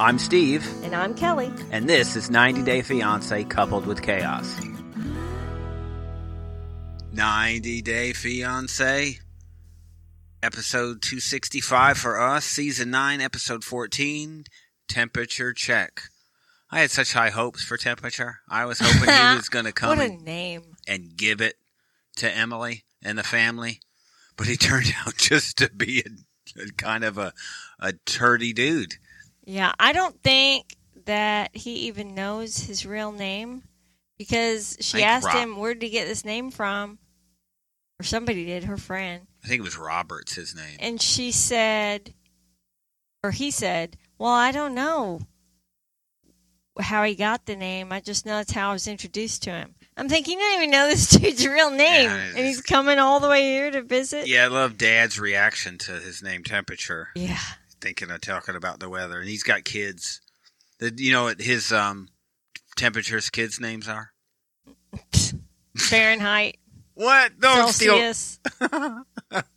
I'm Steve, And I'm Kelly. and this is 90 Day Fiance Coupled with Chaos. 90 Day Fiance, episode 265 for us, season 9, episode 14, temperature check. I had such high hopes for temperature. I was hoping he was going to come What a and, name. and give it to Emily and the family, but he turned out just to be a, a kind of a, a turdy dude. Yeah, I don't think that he even knows his real name because she Like asked Rob. him where did he get this name from, or somebody did, her friend, I think it was Roberts, his name. and she said, or he said, "Well, I don't know how he got the name. I just know that's how I was introduced to him." I'm thinking, you don't even know this dude's real name, Yeah, and he's coming all the way here to visit. Yeah, I love Dad's reaction to his name temperature, Yeah. Thinking of talking about the weather, and he's got kids. The, you know what his um temperatures kids' names are? Fahrenheit, What? Don't steal. Celsius,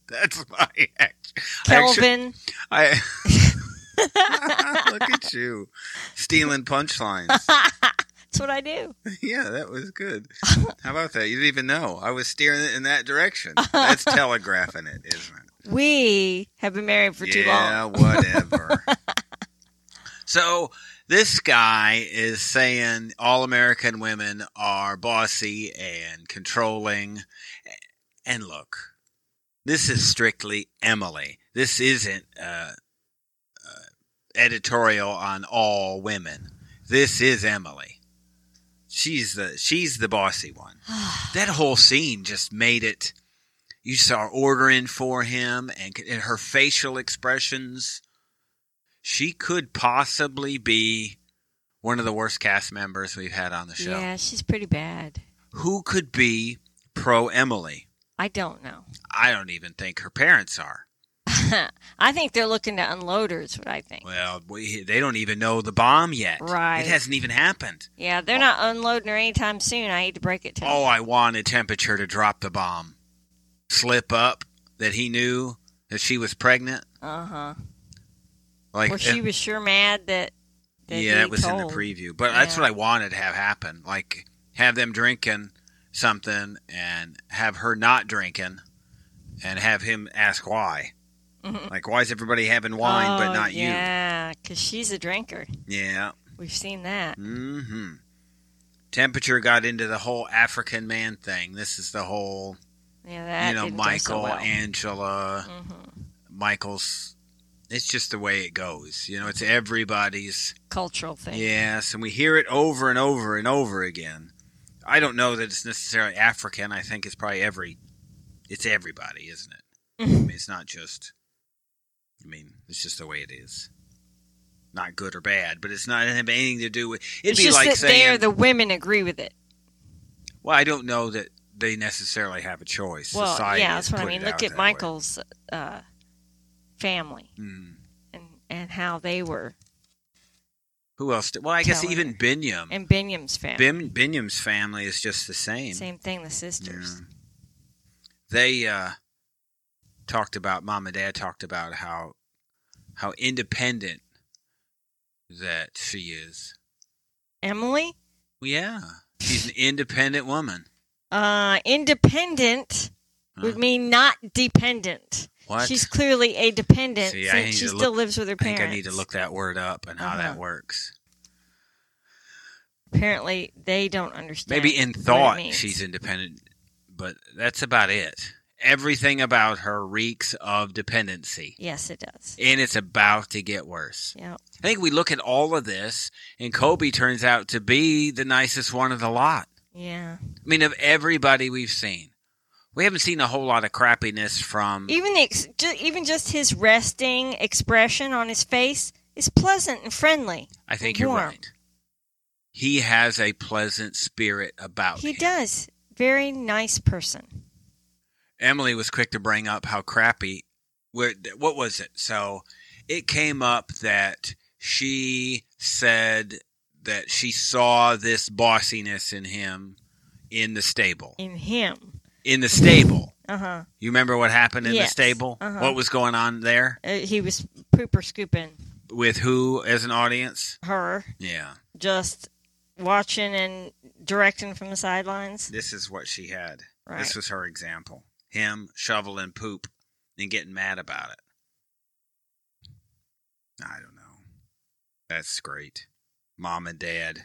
That's my act- Actually, Kelvin. I look at you stealing punchlines. That's what I do. yeah, that was good. How about that? You didn't even know I was steering it in that direction. That's telegraphing it, isn't it? We have been married for too long. yeah, whatever. so this guy is saying all American women are bossy and controlling. And look, this is strictly Emily. This isn't uh, uh, editorial on all women. This is Emily. She's the she's the bossy one. that whole scene just made it you saw ordering for him and, and her facial expressions she could possibly be one of the worst cast members we've had on the show Yeah, she's pretty bad. who could be pro emily I don't know. i don't even think her parents are I think they're looking to unload her. Is what I think. well we, they don't even know the bomb yet Right. it hasn't even happened Yeah, they're oh. not unloading her anytime soon. I hate to break it to oh them. i a temperature to drop the bomb slip up that he knew that she was pregnant Uh huh. like Well, she was sure mad that. that yeah, he it was in the preview. But that's what I wanted to have happen. Like have them drinking something and have her not drinking and have him ask why. Mhm. Like why is everybody having wine but Oh, not you? Yeah, because she's a drinker. Yeah. We've seen that. Mhm. Temperature got into the whole African man thing. This is the whole, Yeah, that. you know, go so Michael, well. Angela, Mhm. Michael's it's just the way it goes. You know, it's everybody's cultural thing. Yes, and we hear it over and over and over again. I don't know that it's necessarily African. I think it's probably every. It's everybody, isn't it? I mean, it's not just. I mean, it's just the way it is. Not good or bad, but it's not have anything to do with. It'd It's be just like saying, there the women agree with it. "Well, I don't know that they necessarily have a choice." Well, Society yeah, that's what I mean. Look at. Michael's uh, family Hmm. and and how they were, Who else? Did, well, I guess even her. Biniyam. and Biniyam's family. Bim, Biniyam's family is just the same. Same thing. The sisters. Yeah. They uh, talked about mom and dad talked about how how independent that she is. Emily, yeah, she's an independent woman. Uh, independent would mean not dependent. What? She's clearly a dependent See, since she to still look- lives with her I think parents. I need to look that word up and how that Uh-huh. works. Apparently, they don't understand. Maybe in thought she's independent, but that's about it. Everything about her reeks of dependency, Yes, it does. and it's about to get worse. Yeah. I think we look at all of this, and Kobe turns out to be the nicest one of the lot. Yeah. I mean, of everybody we've seen, we haven't seen a whole lot of crappiness from. Even the ex- ju- even just his resting expression on his face is pleasant and friendly. I think you're warm. right. He has a pleasant spirit about He him. does. Very nice person. Emily was quick to bring up how crappy. Where, what was it? So it came up that she said that she saw this bossiness in him in the stable. In him. In the stable. Uh huh. You remember what happened in the stable? Uh-huh. What was going on there? Uh, he was pooper scooping. with who as an audience? Her Yeah. just watching and directing from the sidelines. This is what she had. Right. This was her example. Him shoveling poop and getting mad about it. I don't know. That's great. Mom and dad.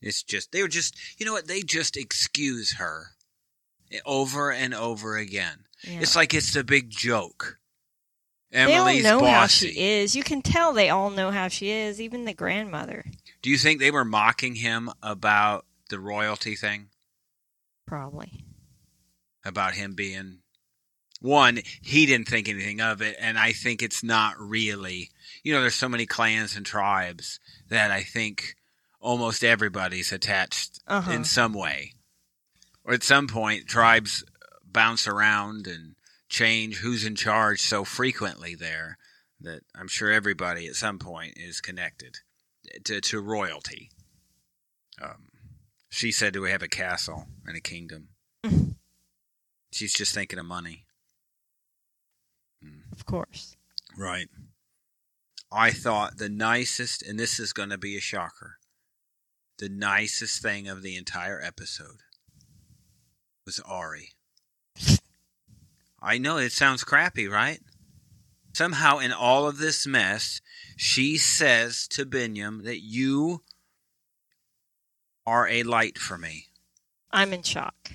It's just, they were just, you know what? They just excuse her over and over again. Yeah. It's like it's the big joke. they all Emily's know bossy. how she is. You can tell they all know how she is, even the grandmother. Do you think they were mocking him about the royalty thing? Probably. about him being one he didn't think anything of it and i think it's not really you know there's so many clans and tribes that i think almost everybody's attached Uh-huh. in some way or at some point tribes bounce around and change who's in charge so frequently there that i'm sure everybody at some point is connected to, to royalty um, she said do we have a castle and a kingdom She's just thinking of money. Of course. Right. I thought the nicest, and this is going to be a shocker, the nicest thing of the entire episode was Ari. I know it sounds crappy, right? Somehow, in all of this mess, she says to Biniyam that you are a light for me. I'm in shock.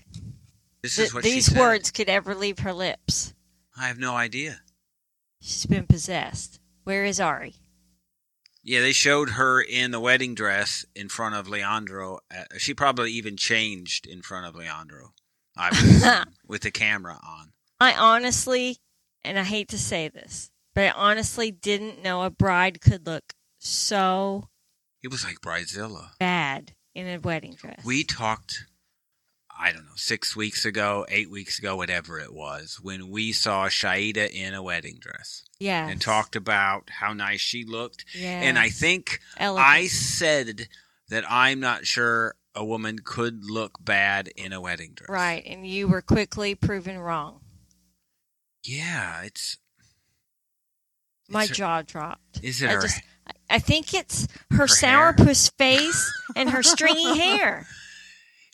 This Th- is what these words could ever leave her lips. I have no idea. She's been possessed. Where is Ari? Yeah, they showed her in the wedding dress in front of Leandro. Uh, she probably even changed in front of Leandro. I with the camera on. I honestly, and I hate to say this, but I honestly didn't know a bride could look so It was like Bridezilla. bad in a wedding dress. We talked, I don't know, six weeks ago, eight weeks ago, whatever it was, when we saw Shaeeda in a wedding dress yeah, and talked about how nice she looked. Yeah, And I think Elegant. I said that I'm not sure a woman could look bad in a wedding dress. right, and you were quickly proven wrong. Yeah, it's. My it's her- jaw dropped. Is it I her? just, I think it's her, Her sourpuss face and her stringy hair.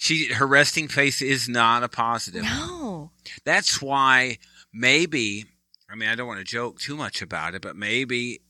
She her resting face is not a positive. No, That's why maybe I mean I don't want to joke too much about it, but maybe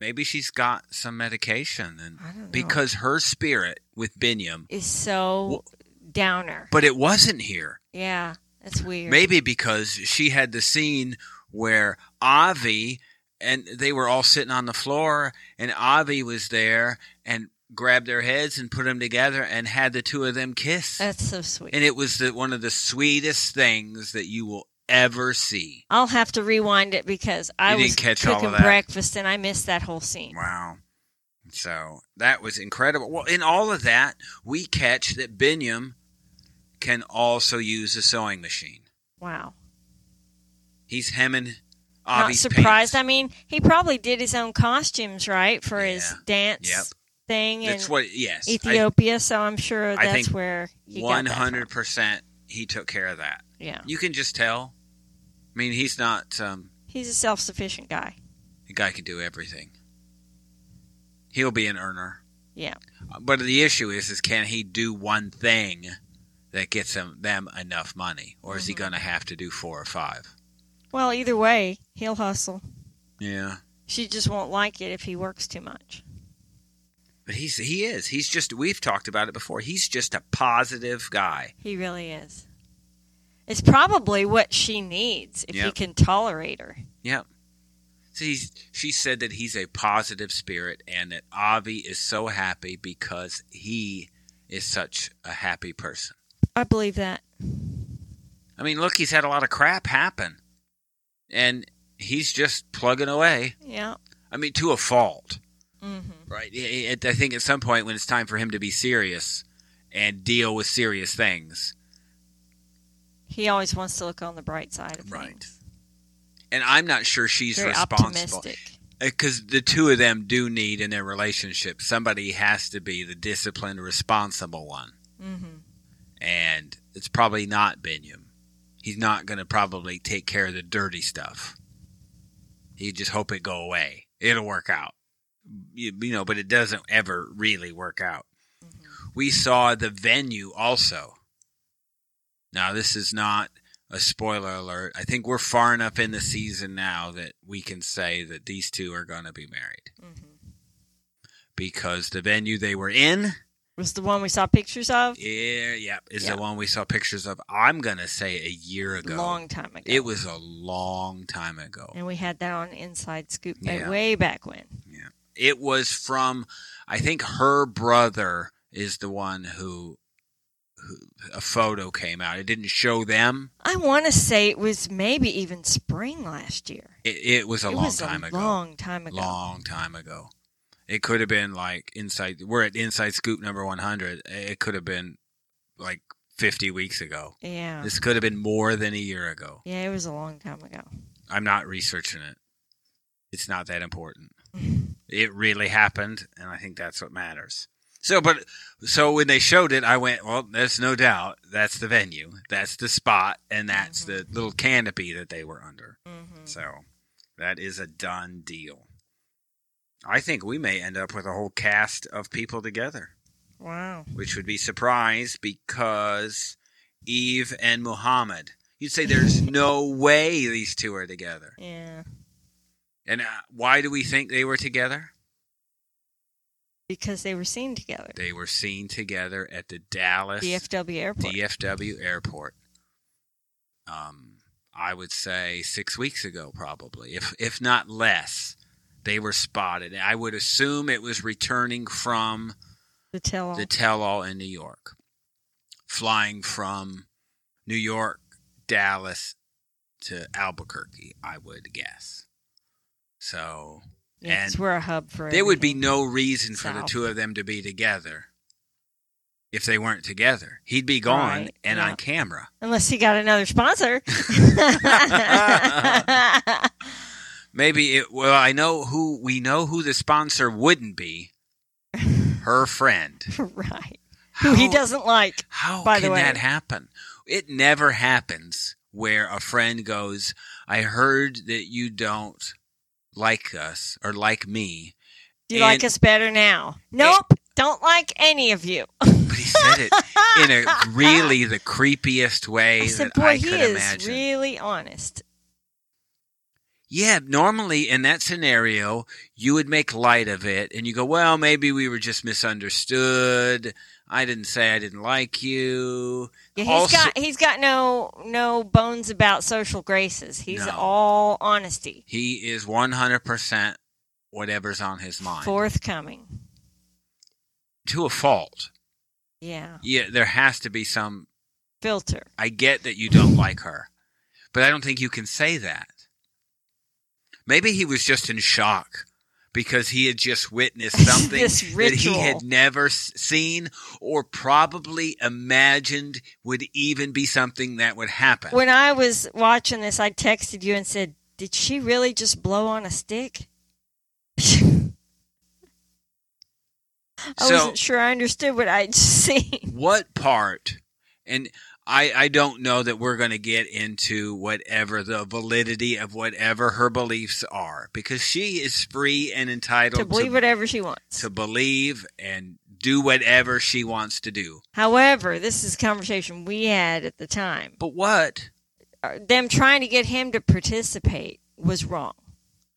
maybe she's got some medication and I don't know. because her spirit with Biniyam, is so downer. but it wasn't here. yeah, that's weird. Maybe because she had the scene where Avi and they were all sitting on the floor and Avi was there and grabbed their heads and put them together and had the two of them kiss. That's so sweet. and it was the, one of the sweetest things that you will ever see. I'll have to rewind it because I was didn't catch all of cooking breakfast and I missed that whole scene. Wow. So that was incredible. Well, in all of that, we catch that Biniyam can also use a sewing machine. Wow. He's hemming Not surprised. I mean, he probably did his own costumes, right, for his dance Yep. Thing in That's what. Yes, Ethiopia. so I'm sure I that's where he One got that from. hundred percent. He took care of that. Yeah, You can just tell. I mean, he's not. Um, he's a self-sufficient guy. the guy can do everything. He'll be an earner. Yeah. But the issue is, is can he do one thing that gets them, them enough money, or is he Mhm. going to have to do four or five? Well, either way, he'll hustle. Yeah, She just won't like it if he works too much. But he's he is he's just we've talked about it before. He's just a positive guy. He really is. It's probably what she needs if he can tolerate her. Yep. See, she said that he's a positive spirit, and that Avi is so happy because he is such a happy person. I believe that. I mean, look, he's had a lot of crap happen, and he's just plugging away. Yeah. I mean, to a fault. Hmm Right. I I- think at some point when it's time for him to be serious and deal with serious things, He always wants to look on the bright side of Right. things. and I'm not sure she's Very responsible because the two of them do need in their relationship somebody has to be the disciplined, responsible one, hmm and it's probably not Biniyam. He's not going to probably take care of the dirty stuff. He just hope it go away. It'll work out. You, you know, but it doesn't ever really work out. We saw the venue also. Now, this is not a spoiler alert. I think we're far enough in the season now that we can say that these two are going to be married Mhm. because the venue they were in, Was the one we saw pictures of? yeah, yeah, is Yeah. the one we saw pictures of. I'm going to say a year ago. Long time ago. It was a long time ago. And we had that on Inside Scoop Yeah. way back when. It was from, I think her brother is the one who, who a photo came out. It didn't show them. I want to say it was maybe even spring last year. It, it was a it long was time a ago. long time ago. long time ago. It could have been like inside. We're at Inside Scoop number one hundred. It could have been like fifty weeks ago. Yeah. This could have been more than a year ago. Yeah, it was a long time ago. I'm not researching it. It's not that important. It really happened, and I think that's what matters. So, but so when they showed it, I went, well, there's no doubt that's the venue, that's the spot, and that's the little canopy that they were under. Mhm. So that is a done deal. I think we may end up with a whole cast of people together, Wow. which would be surprise because Yve and Mohamed. You'd say there's no way these two are together. Yeah. And uh, why do we think they were together? Because they were seen together. They were seen together at the Dallas DFW Airport. DFW airport. Um, I would say six weeks ago, probably, if if not less. They were spotted. I would assume it was returning from the tell all. the tell all in New York, flying from New York, Dallas to Albuquerque. I would guess. So yeah, and we're a hub for there would be no reason for the two of them to be together if they weren't together. He'd be gone Right, and yeah. on camera. Unless he got another sponsor. Maybe it. Well, I know who we know who the sponsor wouldn't be. Her friend. right. Who he doesn't like. How by the can way. that happen? It never happens where a friend goes, "I heard that you don't like us or like me," Do you like us better now? Nope. don't like any of you. but he said it in a really the creepiest way I said, boy, I he is imagine. really honest. Yeah, normally in that scenario, you would make light of it and you go, well, maybe we were just misunderstood. I didn't say I didn't like you. Yeah, he's Also- got he's got no no bones about social graces. He's No. all honesty, He is 100% whatever's on his mind. forthcoming. to a fault. Yeah, Yeah, there has to be some. filter. I get that you don't like her, but I don't think you can say that. Maybe he was just in shock because he had just witnessed something that he had never seen or probably imagined would even be something that would happen. When I was watching this, I texted you and said, "Did she really just blow on a stick?" I So- wasn't sure I understood what I'd seen. what part and I, I don't know that we're going to get into whatever the validity of whatever her beliefs are because she is free and entitled to believe whatever she wants. to believe and do whatever she wants to do. However, this is a conversation we had at the time. But what? Uh, Them trying to get him to participate was wrong.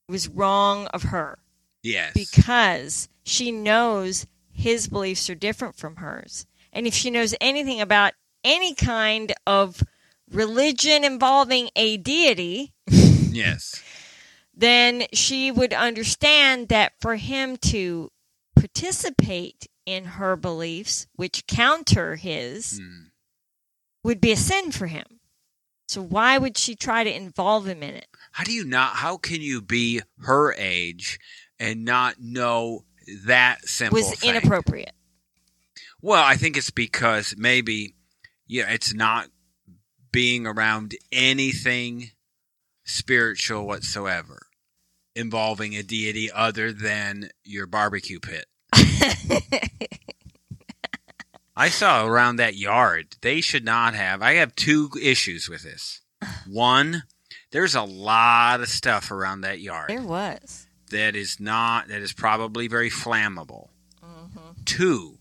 It was wrong of her Yes. because she knows his beliefs are different from hers. And if she knows anything about any kind of religion involving a deity, yes. then she would understand that for him to participate in her beliefs, which counter his, Mm. would be a sin for him. So why would she try to involve him in it? How do you not how can you be her age and not know that simple was thing? inappropriate. Well, I think it's because maybe, yeah, it's not being around anything spiritual whatsoever involving a deity other than your barbecue pit. I saw around that yard, they should not have. I have two issues with this. One, There's a lot of stuff around that yard There was. that is not that is probably very flammable. hmm Two,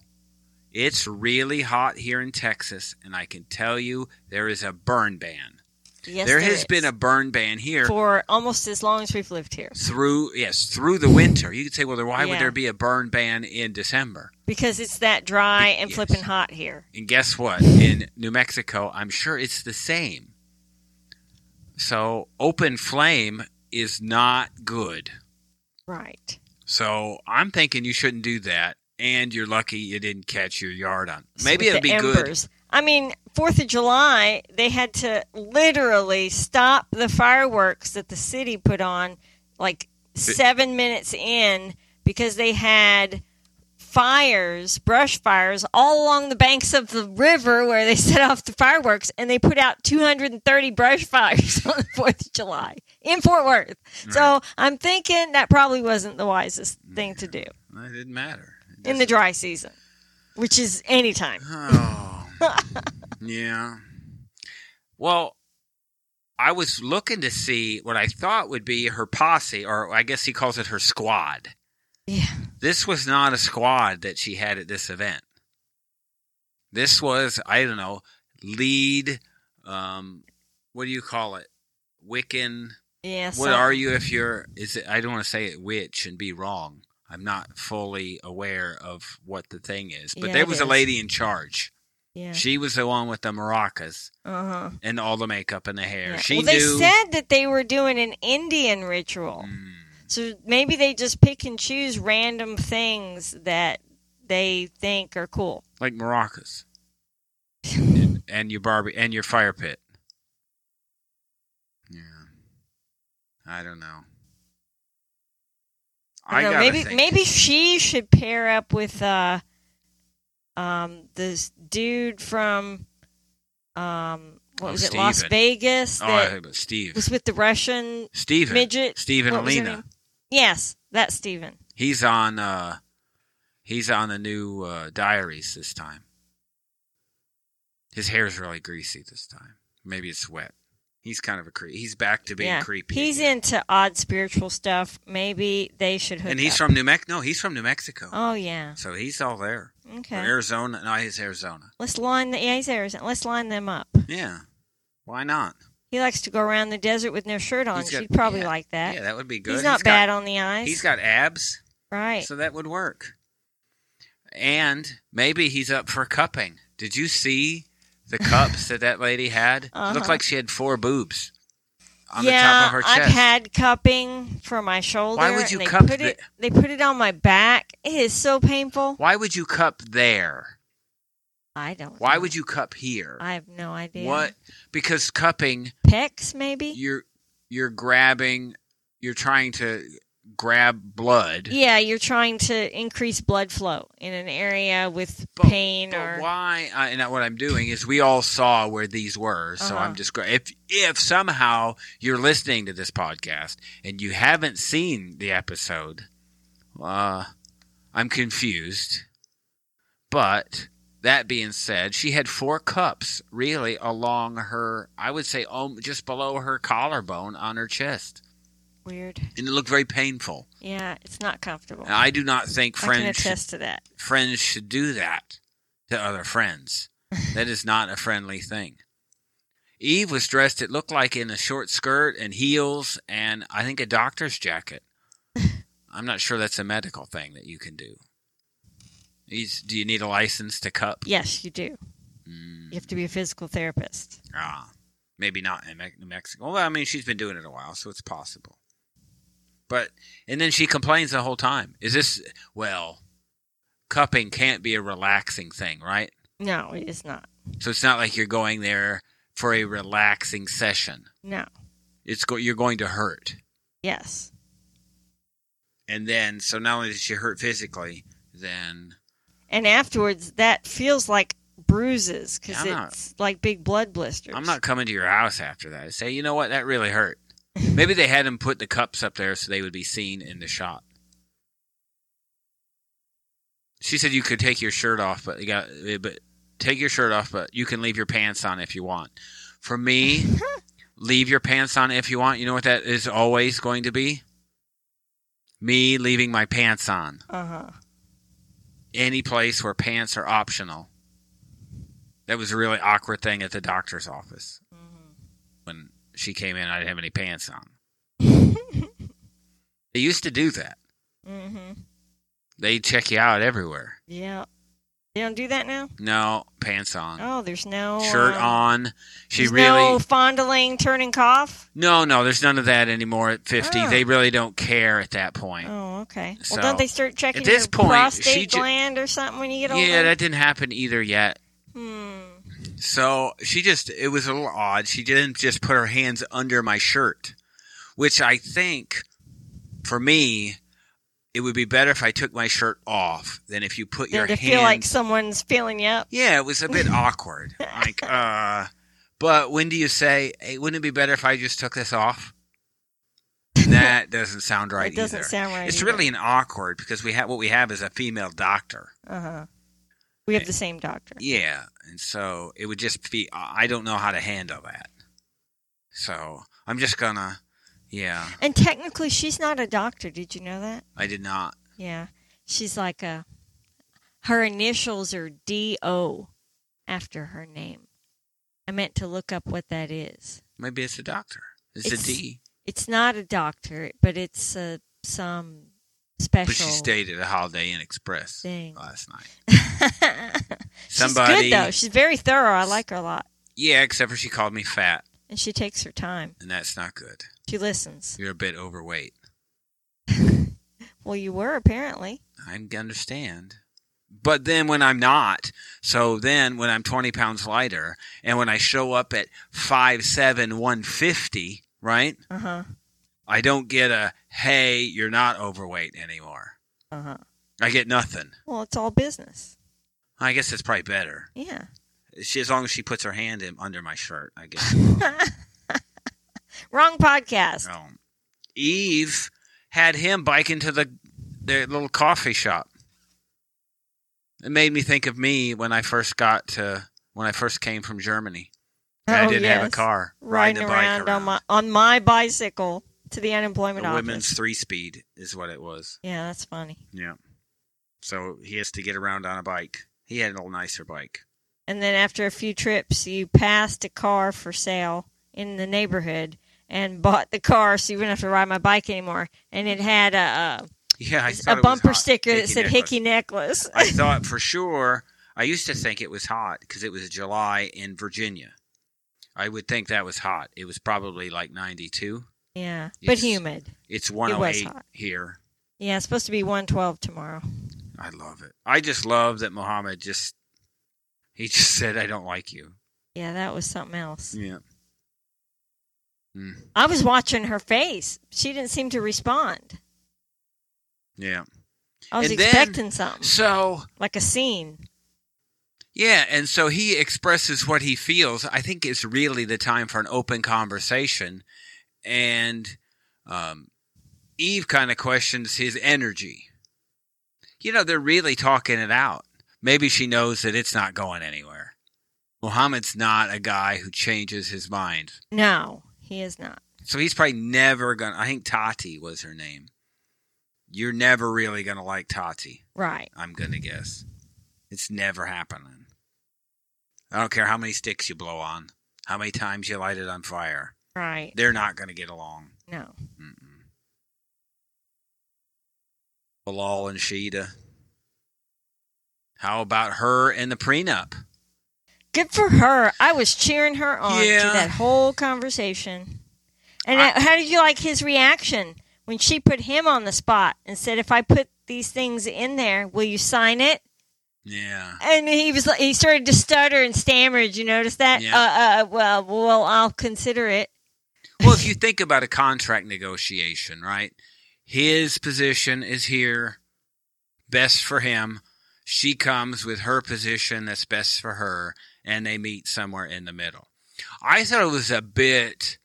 it's really hot here in Texas, and I can tell you there is a burn ban. Yes, there there has is. been a burn ban here for almost as long as we've lived here through yes through the winter. You could say, well, why would there be a burn ban in December? because it's that dry and Yes. flipping hot here. And guess what? In New Mexico, I'm sure it's the same. So open flame is not good. Right. So I'm thinking you shouldn't do that. And you're lucky you didn't catch your yard on. Maybe it'd be good. I mean, Fourth of July, they had to literally stop the fireworks that the city put on like seven minutes in because they had fires, brush fires, all along the banks of the river where they set off the fireworks, and they put out 230 brush fires on the Fourth of July in Fort Worth. So I'm thinking that probably wasn't the wisest thing to do It didn't matter. In the dry season, which is anytime. Oh, yeah. Well, I was looking to see what I thought would be her posse, or I guess he calls it her squad. Yeah. This was not a squad that she had at this event. This was, I don't know, lead, um, what do you call it? Wiccan. Yeah. What so- are you if you're, is it, I don't want to say it witch and be wrong. I'm not fully aware of what the thing is, but Yeah, there was a lady in charge. Yeah. She was the one with the maracas Uh huh. and all the makeup and the hair. Yeah. She well, they knew. said that they were doing an Indian ritual, Mm, so maybe they just pick and choose random things that they think are cool. like maracas, and, and your barbie and your fire pit. Yeah, I don't know. I know, maybe think. maybe she should pair up with uh, um, this dude from um, what Oh, was it, Las Steven. Vegas Oh, I think Steve. was with the Russian Steven. midget. Steven What Alina. Yes, that's Steven. He's on. uh He's on the new uh, Diaries this time. His hair's really greasy this time. Maybe it's wet. He's kind of a creep. He's back to being yeah, creepy. he's again. into odd spiritual stuff. Maybe they should hook and he's up. from New Mexico. No, he's from New Mexico. Oh yeah. So he's all there. Or Okay. Arizona. No, he's Arizona. Let's line the yeah, he's Arizona. Let's line them up. Yeah. Why not? He likes to go around the desert with no shirt on. He's got- She'd probably yeah, like that. Yeah, that would be good. he's not got- bad on the eyes. He's got abs, right. so that would work. And maybe he's up for cupping. Did you see the cups that that lady had? Uh-huh. looked like she had four boobs on yeah, the top of her chest. I've had cupping for my shoulder. Why would you they cup put the- it? They put it on my back. It is so painful. Why would you cup there? I don't. Why know. would you cup here? I have no idea. What? Because cupping, pecs? Maybe. you're you're grabbing, you're trying to grab blood. Yeah, you're trying to increase blood flow in an area with But- pain but or why? Uh, and what I'm doing is we all saw where these were, so Uh-huh. I'm just if if somehow you're listening to this podcast and you haven't seen the episode, uh, I'm confused. But that being said, she had four cups really along her, I would say, um, just below her collarbone on her chest, weird. and it looked very painful. Yeah, it's not comfortable. And I do not think I can friends should attest to that. friends should do that to other friends. that is not a friendly thing. Yve was dressed, it looked like in a short skirt and heels and I think a doctor's jacket. I'm not sure that's a medical thing that you can do. Do you need a license to cup? Yes, you do. Mm, You have to be a physical therapist. ah, maybe not in New Mexico. Well, I mean, she's been doing it a while, so it's possible. But, and then she complains the whole time. Is this, well, cupping can't be a relaxing thing, right? No, it is not. So it's not like you're going there for a relaxing session. No. It's go- you're going to hurt, Yes. and then so not only does she hurt physically, then And afterwards, that feels like bruises because I'm not- it's like big blood blisters. I'm not coming to your house after that. I say, you know what, that really hurt. Maybe they had him put the cups up there so they would be seen in the shot. She said you could take your shirt off, but you got but take your shirt off, but you can leave your pants on if you want. For me, leave your pants on if you want. You know what that is always going to be? Me leaving my pants on. Uh huh. Any place where pants are optional. That was a really awkward thing at the doctor's office when she came in. I didn't have any pants on. They used to do that. Mm-hmm. They check you out everywhere. Yeah. They don't do that now. No pants on, Oh, there's no shirt um, on. She really no fondling, turning cough. no, no. There's none of that anymore at 50. Oh. They really don't care at that point. Oh, okay. So, well, don't they start checking at this your point, prostate she ju- gland or something when you get older? yeah, that didn't happen either yet. Hmm. So she just, it was a little odd. She didn't just put her hands under my shirt, which I think for me, it would be better if I took my shirt off than if you put your to hands. feel like someone's feeling you up. yeah, it was a bit awkward. Like, uh, but when do you say, hey, wouldn't it be better if I just took this off? That doesn't sound right it doesn't either. sound right. it's either. really an awkward because we have what we have is a female doctor. Uh huh. We have the same doctor. Yeah, and so it would just be I don't know how to handle that. So I'm just gonna, yeah. And technically, she's not a doctor. Did you know that? I did not. Yeah. She's like a. Her initials are D O after her name. I meant to look up what that is. Maybe it's a doctor. It's, It's- a D. It's not a doctor, but it's uh, some But special she stayed at a Holiday Inn Express thing. last night. She's Somebody, good though. She's very thorough. I like her a lot, yeah, except for she called me fat, and she takes her time. and that's not good. She listens. You're a bit overweight. Well, you were apparently. I understand. But then when I'm not, so then when I'm 20 pounds lighter, and when I show up at 5'7", 150, right? Uh huh. I don't get a hey, you're not overweight anymore. Uh huh. I get nothing. Well, it's all business. I guess it's probably better. Yeah. She, as long as she puts her hand in under my shirt, I guess. Wrong podcast. Yve had him bike into the their little coffee shop. It made me think of me when I first got to when I first came from Germany. And I Oh, didn't have a car. Riding a bike around, on my on my bicycle to the unemployment the office. women's three speed is what it was. Yeah, that's funny. Yeah. So he has to get around on a bike. He had a little nicer bike. And then after a few trips, you passed a car for sale in the neighborhood and bought the car, so you wouldn't have to ride my bike anymore. And it had a Yeah, I a, a bumper sticker that said necklace. "Hickey Necklace." I thought for sure. I used to think it was hot because it was July in Virginia. I would think that was hot. It was probably like 92. Yeah, but It's- humid. It's 108 hot. here. Yeah, it's supposed to be 112 tomorrow. I love it. I just love that Mohamed just he just said I don't like you. Yeah, that was something else. Yeah. Mm, I was watching her face. She didn't seem to respond. yeah. I was And then- expecting something So like a scene. Yeah, and so he expresses what he feels. I think it's really the time for an open conversation. And um, Yve kind of questions his energy. You know, they're really talking it out. Maybe she knows that it's not going anywhere. Mohamed's not a guy who changes his mind. No, he is not. So he's probably never going to. I think Tati was her name. You're never really going to like Tati. Right. I'm gonna guess. It's never happening. I don't care how many sticks you blow on, how many times you light it on fire. Right. They're not gonna get along. No. Mm-mm. Bilal and Shaeeda. How about her and the prenup? Good for her. I was cheering her on Yeah. to that whole conversation. And I- how did you like his reaction when she put him on the spot and said, "If I put these things in there, will you sign it?" Yeah. And he was he started to stutter and stammer. Did you notice that? Yeah. Uh, uh, well, well, I'll consider it. Well, if you think about a contract negotiation, right? His position is here, best for him. She comes with her position that's best for her, and they meet somewhere in the middle. I thought it was a bit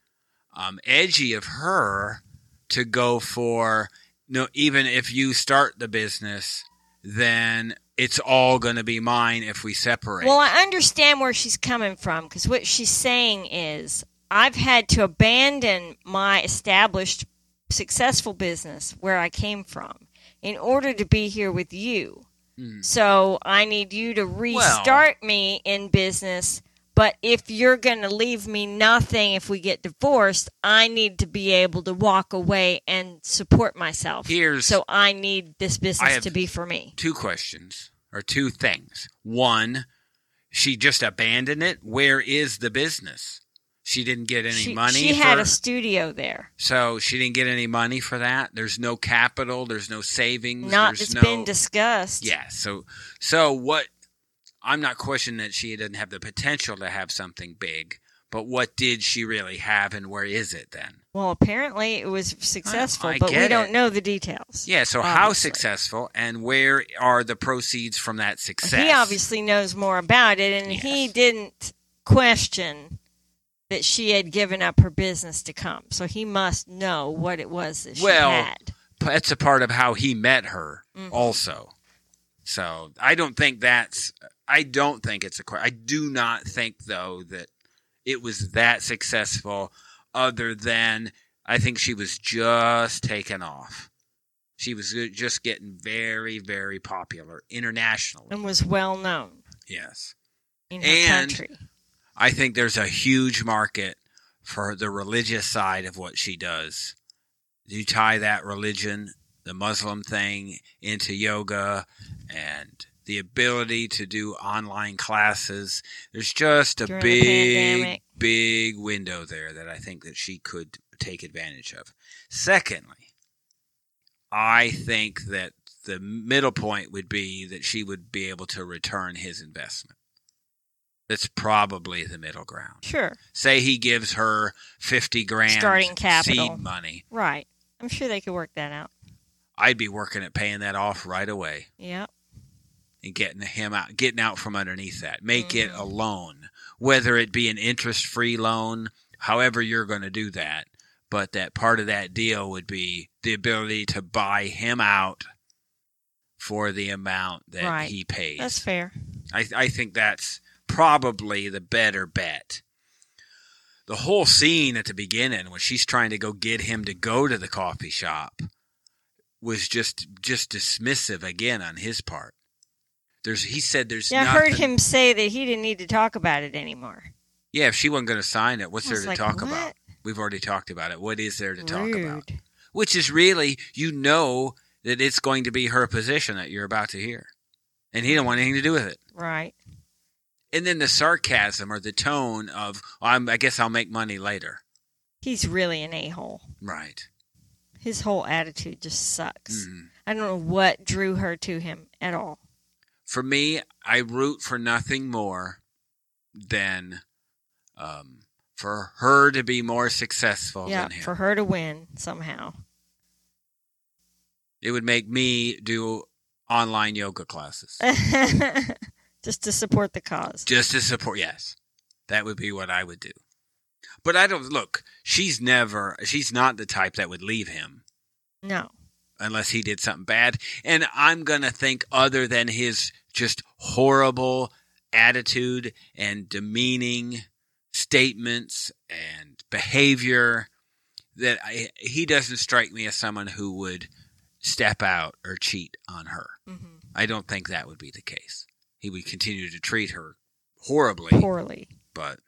um, edgy of her to go for no. Even if you start the business, then it's all going to be mine if we separate. Well, I understand where she's coming from because what she's saying is, I've had to abandon my established successful business where I came from in order to be here with you. Mm. So I need you to restart me in business. But if you're going to leave me nothing if we get divorced, I need to be able to walk away and support myself. Here's So I need this business to be for me. two questions or two things. One, she just abandoned it. Where is the business? She didn't get any She, money. she had for- a studio there. so she didn't get any money for that. There's no capital. There's no savings. Not it's no, been discussed. Yeah. So so what? I'm not questioning that she doesn't have the potential to have something big, but what did she really have, and where is it then? Well, apparently it was successful, I but we don't it. know the details. Yeah. So how successful, and where are the proceeds from that success? He obviously knows more about it, and he didn't question that she had given up her business to come. So he must know what it was that she Well, had. that's a part of how he met her Mhm. also so i don't think that's i don't think it's a i do not think though that it was that successful other than i think she was just taken off she was just getting very very popular internationally And was well known yes in her And- country. I think there's a huge market for the religious side of what she does. You tie that religion, the Muslim thing, into yoga and the ability to do online classes. There's just a During big, big window there that I think that she could take advantage of. Secondly, I think that the middle point would be that she would be able to return his investment. That's probably the middle ground. Sure. Say he gives her 50 grand Starting capital. seed money. Right. I'm sure they could work that out. I'd be working at paying that off right away Yep. and getting him out, getting out from underneath that. Make it Mhm. a loan, whether it be an interest-free loan, however you're going to do that. But that part of that deal would be the ability to buy him out for the amount that Right. he pays. That's fair. I, I think that's probably the better bet. The whole scene at the beginning when she's trying to go get him to go to the coffee shop was just just dismissive again on his part. There's he said there's Yeah, I nothing. heard him say that he didn't need to talk about it anymore. Yeah, if she wasn't going to sign it, what's there to like, talk what? about? We've already talked about it. What is there to talk about? Which is really you know that it's going to be her position that you're about to hear. And he don't want anything to do with it. Right. And then the sarcasm or the tone of I'm, I guess I'll make money later. He's really an a hole. Right. His whole attitude just sucks. Mhm. I don't know what drew her to him at all. For me, I root for nothing more than um, for her to be more successful yeah, than him. for her to win somehow. it would make me do online yoga classes just to support the cause. just to support. Yes, that would be what I would do. But I don't look. She's never. She's not the type that would leave him. No. unless he did something bad. And I'm going to think other than his just horrible attitude and demeaning statements and behavior that I, he doesn't strike me as someone who would step out or cheat on her. hmm I don't think that would be the case. He would continue to treat her horribly, Poorly. but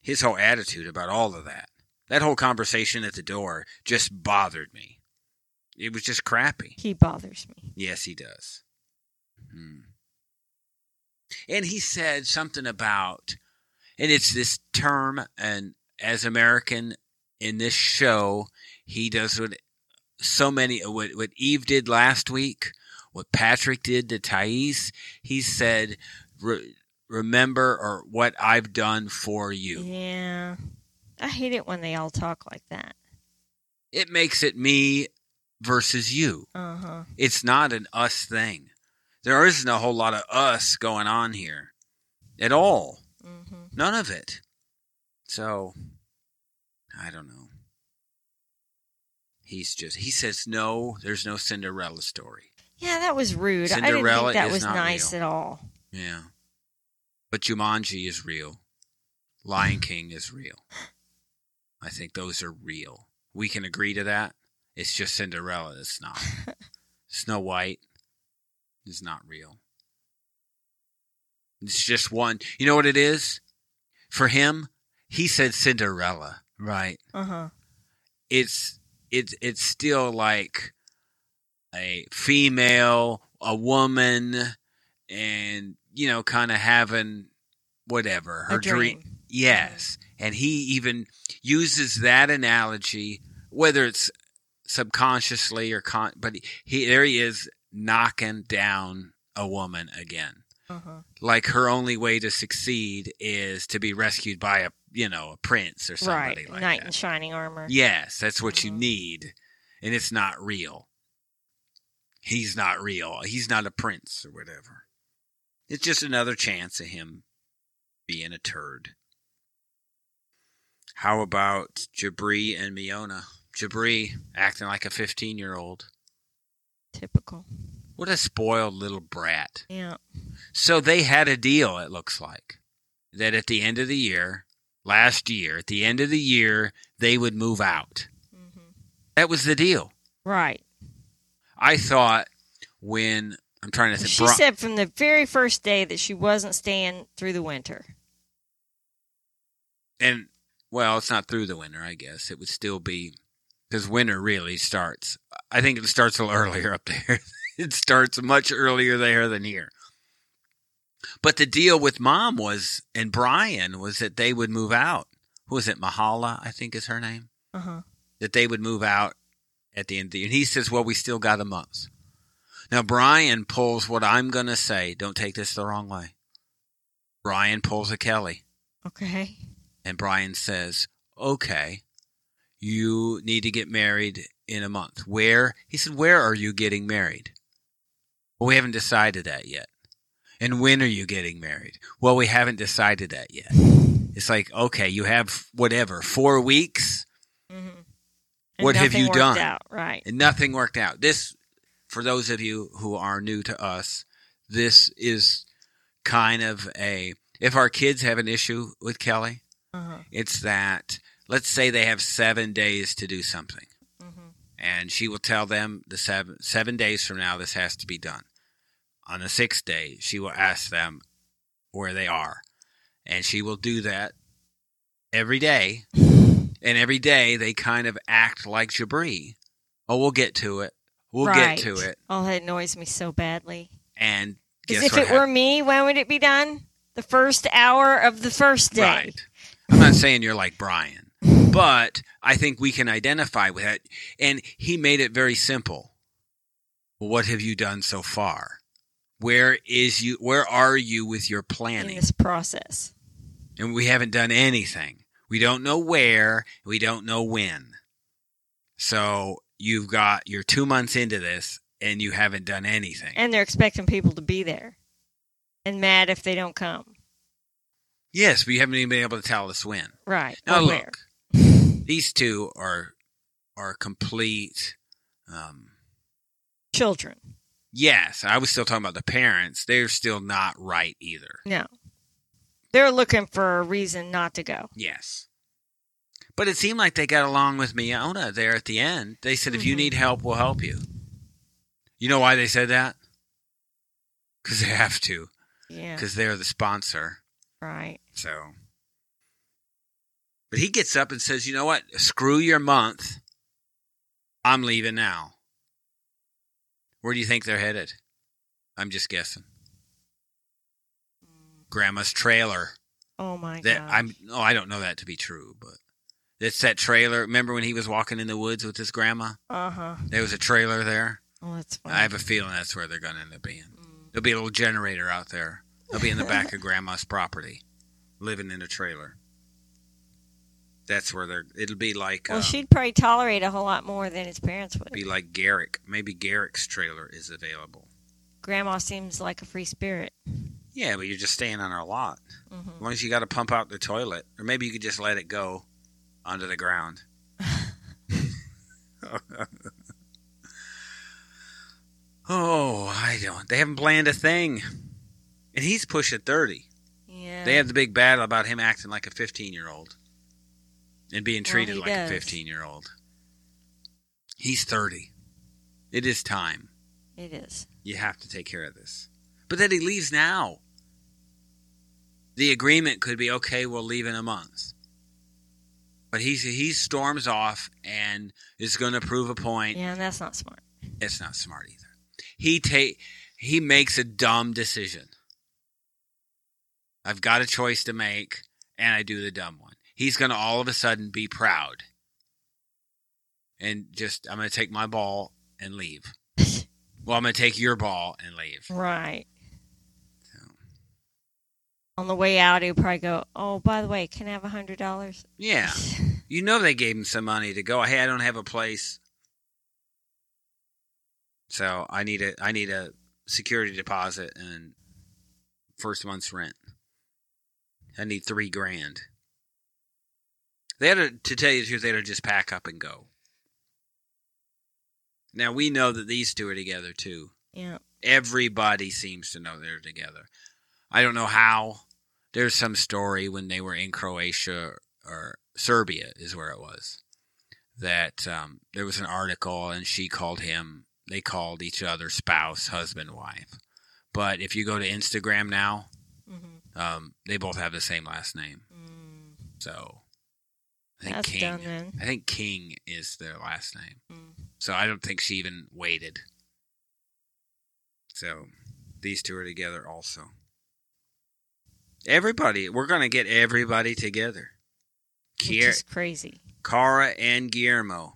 his whole attitude about all of that, that whole conversation at the door just bothered me. It was just crappy. He bothers me. Yes, he does. Hmm. And he said something about, and it's this term, and as American in this show, he does what so many, what, what Yve did last week, what Patrick did to Thais. He said, Re- remember or what I've done for you. Yeah. I hate it when they all talk like that. It makes it me versus you. Uh huh. It's not an us thing. There isn't a whole lot of us going on here at all. hmm None of it. So, I don't know. He's just, he says, no, there's no Cinderella story. Yeah, that was rude. I didn't think that was nice real. at all. Yeah. But Jumanji is real. Lion King is real. I think those are real. We can agree to that. It's just Cinderella that's not. Snow White is not real. It's just one. You know what it is? For him, he said Cinderella, right? Uh huh. It's it's it's still like a female, a woman, and you know, kind of having whatever her A dream. Yes, and he even uses that analogy, whether it's subconsciously or con, but he, he there he is knocking down a woman again. Uh huh. Like her only way to succeed is to be rescued by a you know a prince or somebody Right. like Knight that. in shining armor. Yes, that's what you Mhm. need, and it's not real. He's not real. He's not a prince or whatever. It's just another chance of him being a turd. How about Jibri and Miona? Jibri acting like a 15 year old. Typical. What a spoiled little brat. Yeah. So they had a deal, it looks like, that at the end of the year, last year, at the end of the year, they would move out. hmm That was the deal. Right. I thought when I'm trying to think, She Bri- said from the very first day that she wasn't staying through the winter. and well, it's not through the winter. I guess it would still be because winter really starts. I think it starts a little earlier up there. it starts much earlier there than here. But the deal with mom was and Brian was that they would move out. Who was it? Mahala, I think is her name. Uh huh. that they would move out at the end of the year. And he says, Well, we still got a month. Now, Brian pulls what I'm going to say. Don't take this the wrong way. Brian pulls a Kelly, Okay. and Brian says, Okay, you need to get married in a month. Where? He said, Where are you getting married? Well, we haven't decided that yet. And when are you getting married? Well, we haven't decided that yet. It's like, okay, you have whatever, four weeks? What have you done? Out. Right. and nothing worked out. This, for those of you who are new to us, this is kind of a. If our kids have an issue with Kelly, Uh-huh. it's that let's say they have seven days to do something, hmm and she will tell them the seven seven days from now this has to be done. On the sixth day, she will ask them where they are, and she will do that every day. And every day they kind of act like Jibri. Oh, we'll get to it. We'll right. get to it. Oh, that annoys me so badly. And Because guess if it were me, when would it be done? The first hour of the first day. right. I'm not saying you're like Brian, but I think we can identify with that. And he made it very simple. What have you done so far? Where is you? Where are you with your In planning? this process. And we haven't done anything. We don't know where. We don't know when. So you've got you're two months into this, and you haven't done anything. And they're expecting people to be there. And mad if they don't come. yes, we haven't even been able to tell us when. Right. Now look, these two are are complete. Um, Children. yes, I was still talking about the parents. They're still not right either. No. They're looking for a reason not to go. Yes, but it seemed like they got along with Miona there at the end. They said, "If you Mhm. need help, we'll help you." You know why they said that? Because they have to. Yeah. Because they're the sponsor. Right. So, but he gets up and says, "You know what? Screw your month. I'm leaving now." Where do you think they're headed? I'm just guessing. Grandma's trailer. Oh my god. I'm. Oh, I don't know that to be true, but it's that trailer. Remember when he was walking in the woods with his grandma? Uh huh. There was a trailer there. Oh, that's funny. I have a feeling that's where they're going to end up being. Mm. There'll be a little generator out there. They'll be in the back of grandma's property, living in a trailer. That's where they're. It'll be like. Well, uh, she'd probably tolerate a whole lot more than his parents would. be like Garrick. Maybe Garrick's trailer is available. Grandma seems like a free spirit. Yeah, but you're just staying on our lot. hmm As long as you got to pump out the toilet, or maybe you could just let it go onto the ground. oh, I don't. They haven't planned a thing, and he's pushing thirty. Yeah. They had the big battle about him acting like a 15 year old and being treated he like does. a 15 year old. He's 30. It is time. It is. You have to take care of this. But then he leaves now. The agreement could be okay, we'll leave in a month. But he's, he storms off and is going to prove a point. Yeah, that's not smart. It's not smart either. He take he makes a dumb decision. I've got a choice to make, and I do the dumb one. He's going to all of a sudden be proud, and just I'm going to take my ball and leave. well, I'm going to take your ball and leave. Right. On the way out, he'll probably go, "Oh, by the way, can I have a hundred dollars?" yeah, you know they gave him some money to go. Hey, I don't have a place, so I need a I need a security deposit and first month's rent. I need three grand. They had to, to tell you the truth, they had to just pack up and go. Now we know that these two are together too. Yeah. Everybody seems to know they're together. I don't know how. There's some story when they were in Croatia or Serbia is where it was that um, there was an article and she called him. They called each other spouse, husband, wife. But if you go to Instagram now, hmm um, they both have the same last name. Mm, So I think that's King. done. I think King is their last name. Mm. So I don't think she even waited. So these two are together also. Everybody, we're going to get everybody together. Which Kier- is crazy. Kara and Guillermo.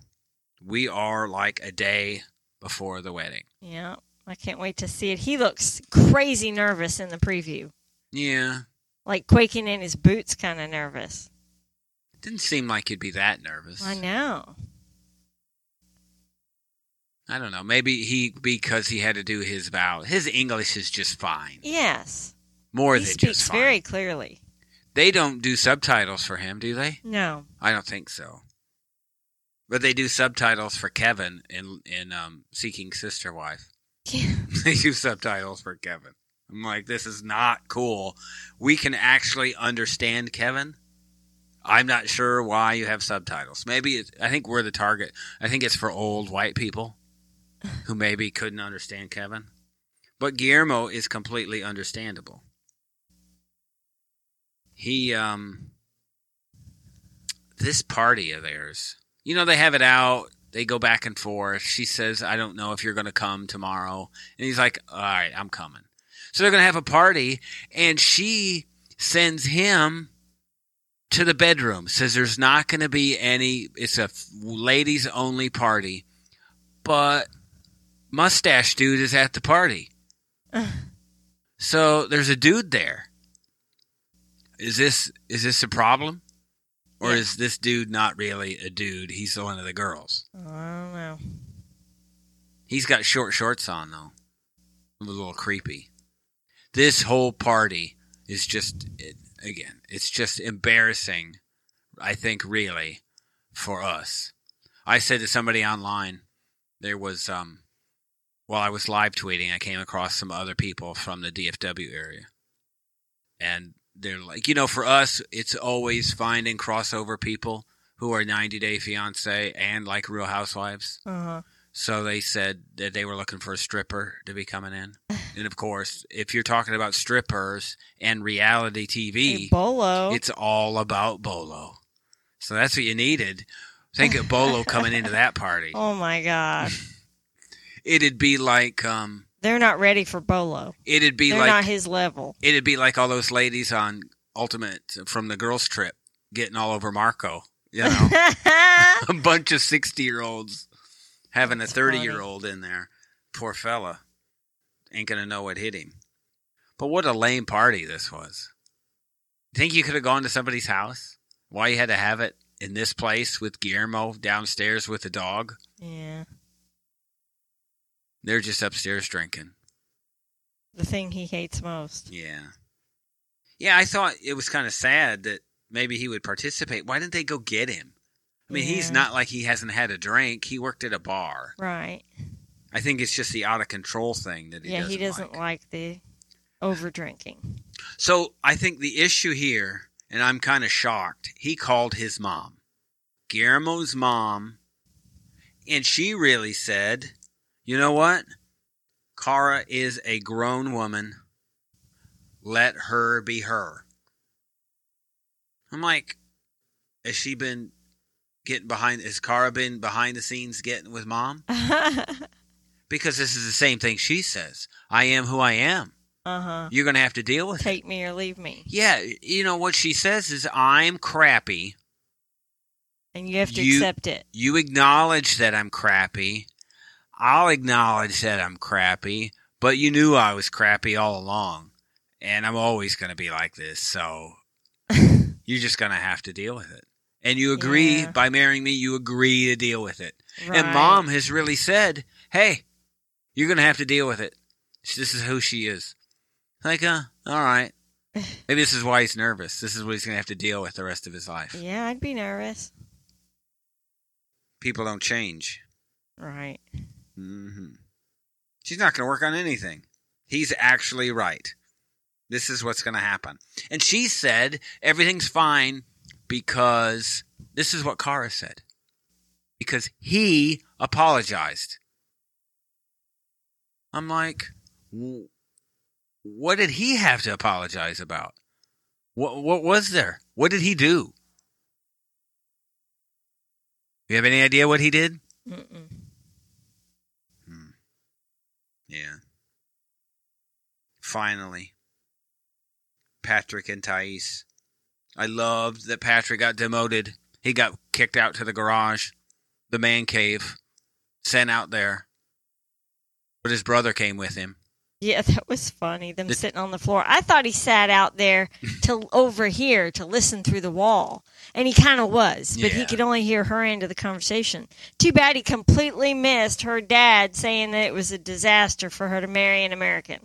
We are like a day before the wedding. Yeah. I can't wait to see it. He looks crazy nervous in the preview, Yeah. like quaking in his boots, kind of nervous. Didn't seem like he'd be that nervous. I know. I don't know. Maybe he because he had to do his vow. His English is just fine. Yes. More he than speaks just fine. very clearly. They don't do subtitles for him, do they? No. I don't think so. But they do subtitles for Kevin in in um, Seeking Sister Wife. Yeah. they do subtitles for Kevin. I'm like, this is not cool. We can actually understand Kevin. I'm not sure why you have subtitles. Maybe it's, I think we're the target. I think it's for old white people who maybe couldn't understand Kevin. But Guillermo is completely understandable. He um this party of theirs. You know they have it out. They go back and forth. She says, "I don't know if you're going to come tomorrow." And he's like, "All right, I'm coming." So they're going to have a party and she sends him to the bedroom. Says there's not going to be any it's a ladies only party. But mustache dude is at the party. So there's a dude there. Is this is this a problem? Or Yeah. is this dude not really a dude? He's one of the girls. I don't know. He's got short shorts on though. A little creepy. This whole party is just it, again, it's just embarrassing. I think really for us. I said to somebody online, there was um, while I was live tweeting, I came across some other people from the DFW area, and they're like, you know, for us, it's always finding crossover people who are 90 Day Fiance and like Real Housewives. Uh-huh. So they said that they were looking for a stripper to be coming in. And of course, if you're talking about strippers and reality TV, Hey, Bolo. it's all about Bolo. So that's what you needed. Think of Bolo coming into that party. oh my God. It'd be like um They're not ready for Bolo. it'd be They're like not his level. it'd be like all those ladies on Ultimate from the girls trip getting all over Marco, you know. a bunch of 60 year olds having That's a 30 year old in there. Poor fella. Ain't to know what hit him. But what a lame party this was. Think you could have gone to somebody's house? Why you had to have it in this place with Guillermo downstairs with the dog? yeah. They're just upstairs drinking. The thing he hates most. Yeah. Yeah, I thought it was kind of sad that maybe he would participate. Why didn't they go get him? I mean, he's not like he hasn't had a drink. He worked at a bar. Right. I think it's just the out of control thing that he yeah, doesn't he doesn't like. like, the over drinking. So I think the issue here, and I'm kind of shocked, he called his mom, Guillermo's mom, and she really said, you know what? Kara is a grown woman. Let her be her. I'm like, has she been getting behind? Has Kara been behind the scenes getting with mom? uh Because this is the same thing she says. I am who I am. huh. You're going to have to deal with it. Take me or leave me. Yeah, you know what she says is I'm crappy. And you have to You- accept it. You acknowledge that I'm crappy. I'll acknowledge that I'm crappy, but you knew I was crappy all along. And I'm always going to be like this, so you're just going to have to deal with it. And you agree Yeah. by marrying me, you agree to deal with it. Right. And mom has really said, "Hey, you're going to have to deal with it. This is who she is." Like, uh, all right. Maybe this is why he's nervous. This is what he's going to have to deal with the rest of his life. Yeah, I'd be nervous. People don't change. Right. Hmm She's not going to work on anything. He's actually right. This is what's going to happen. And she said everything's fine because this is what Kara said. Because he apologized. I'm like, what did he have to apologize about? What what was there? What did he do? You have any idea what he did? Mm-mm. Yeah. Finally, Patrick and Thais. I loved that Patrick got demoted. He got kicked out to the garage, the man cave, sent out there. But his brother came with him. Yeah, that was funny. Them The- sitting on the floor. I thought he sat out there to over here to listen through the wall, and he kind of was, but he could only hear her end of the conversation. Too bad he completely missed her dad saying that it was a disaster for her to marry an American.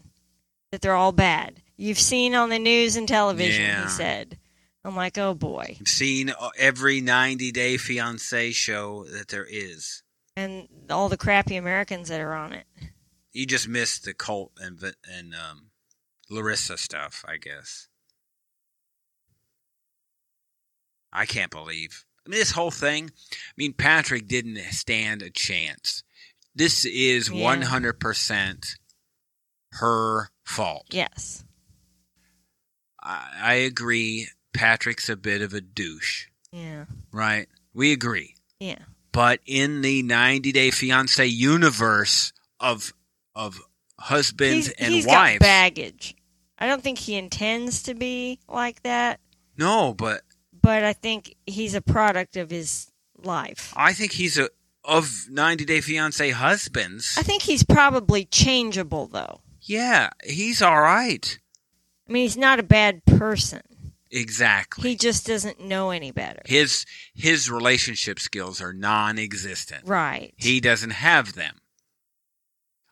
That they're all bad. You've seen on the news and television. Yeah. He said. I'm like, oh boy. I've seen uh, every 90 Day Fiance show that there is. And all the crappy Americans that are on it. You just missed the Colt and, and um, Larissa stuff, I guess. I can't believe. I mean, this whole thing. I mean, Patrick didn't stand a chance. This is one hundred percent her fault. Yes. I, I agree. Patrick's a bit of a douche, Yeah. right? We agree. Yeah. But in the 90 Day Fiance universe of of husbands He's, and he's wives, got baggage. I don't think he intends to be like that, no, but but I think he's a product of his life. I think he's a of 90 Day Fiance husbands. I think he's probably changeable, though. yeah, he's all right. I mean, he's not a bad person. Exactly. He just doesn't know any better. his his relationship skills are non-existent. Right. He doesn't have them.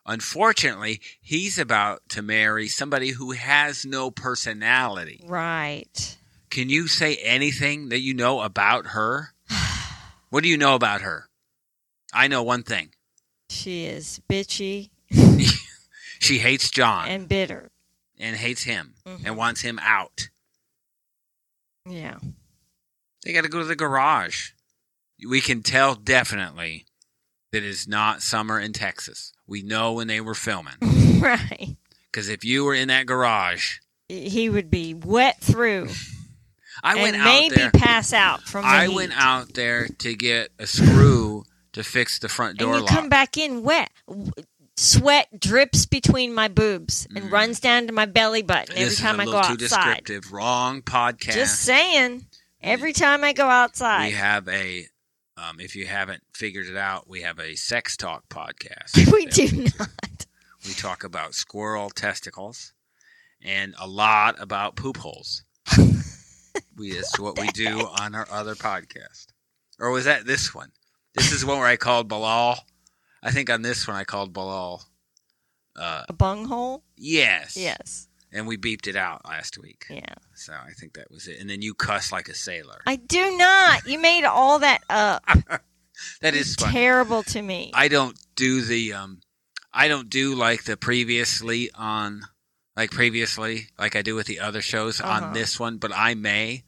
Unfortunately, he's about to marry somebody who has no personality. right. Can you say anything that you know about her? What do you know about her? I know one thing. She is bitchy She hates John and bitter. and hates him Mhm. and wants him out. Yeah. They got to go to the garage. We can tell definitely that it's not summer in Texas. We know when they were filming. right. Because if you were in that garage, He would be wet through I went out maybe there. pass out from the I heat. went out there to get a screw to fix the front door. and you lock. come back in wet. Sweat drips between my boobs and Mm. runs down to my belly button every this time is a I go outside. descriptive. Wrong podcast. Just saying. Every time I go outside, we have a. Um, if you haven't figured it out, we have a sex talk podcast. we do not. We talk about squirrel testicles and a lot about poop holes. we that's what we do on our other podcast. Or was that this one? This is one where I called Bilal. I think on this one I called Bilal. Uh, A bunghole? yes. Yes. And we beeped it out last week. Yeah. So I think that was it. And then you cuss like a sailor. I do not. You made all that up. that is funny. terrible to me. I don't do the um I don't do like the previously on like previously, like I do with the other shows Uh-huh. on this one, but I may,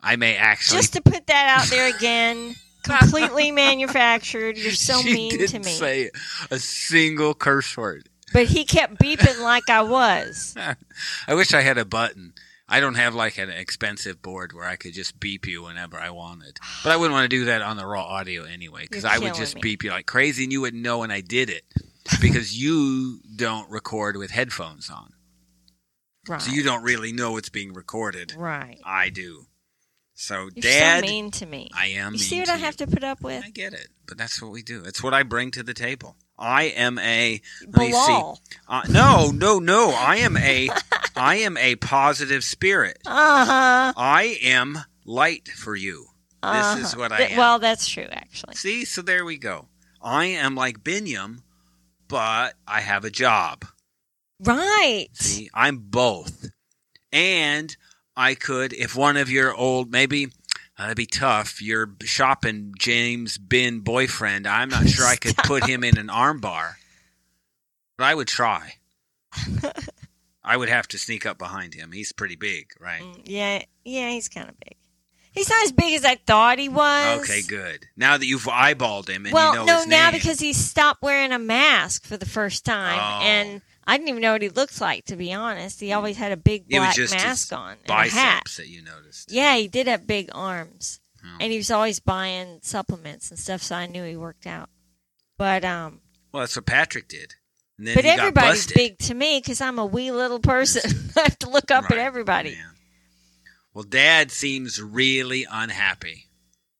I may actually. Just to put that out there again, completely manufactured. You're so she mean to me. say a single curse word. But he kept beeping like I was. I wish I had a button. I don't have like an expensive board where I could just beep you whenever I wanted. But I wouldn't want to do that on the raw audio anyway because I would just me. beep you like crazy and you wouldn't know when I did it because you don't record with headphones on. Right. So you don't really know it's being recorded. right. I do. So You're dad, so mean to me. I am you see what I have to put up with? I get it, but that's what we do. It's what I bring to the table. I am a let me see. Uh, no, no, no. I am a I am a positive spirit. Uh huh. I am light for you. This is what I am. Well, that's true, actually. See, so there we go. I am like Biniyam, but I have a job. Right. See, I'm both. And I could, if one of your old, maybe that'd be tough, your shopping James Bin boyfriend, I'm not sure I could put him in an armbar, but I would try. I would have to sneak up behind him. He's pretty big, right? Mm, Yeah, yeah, he's kind of big. He's not as big as I thought he was. Okay, good. Now that you've eyeballed him and well, you know no, now because he stopped wearing a mask for the first time, Oh. and I didn't even know what he looked like. To be honest, he always had a big black mask on and a hat. biceps that you noticed. Yeah, he did have big arms, Oh. and he was always buying supplements and stuff. So I knew he worked out. But um, Well, that's what Patrick did. But everybody's big to me because I'm a wee little person. I have to look up at everybody. yeah. Well, Dad seems really unhappy.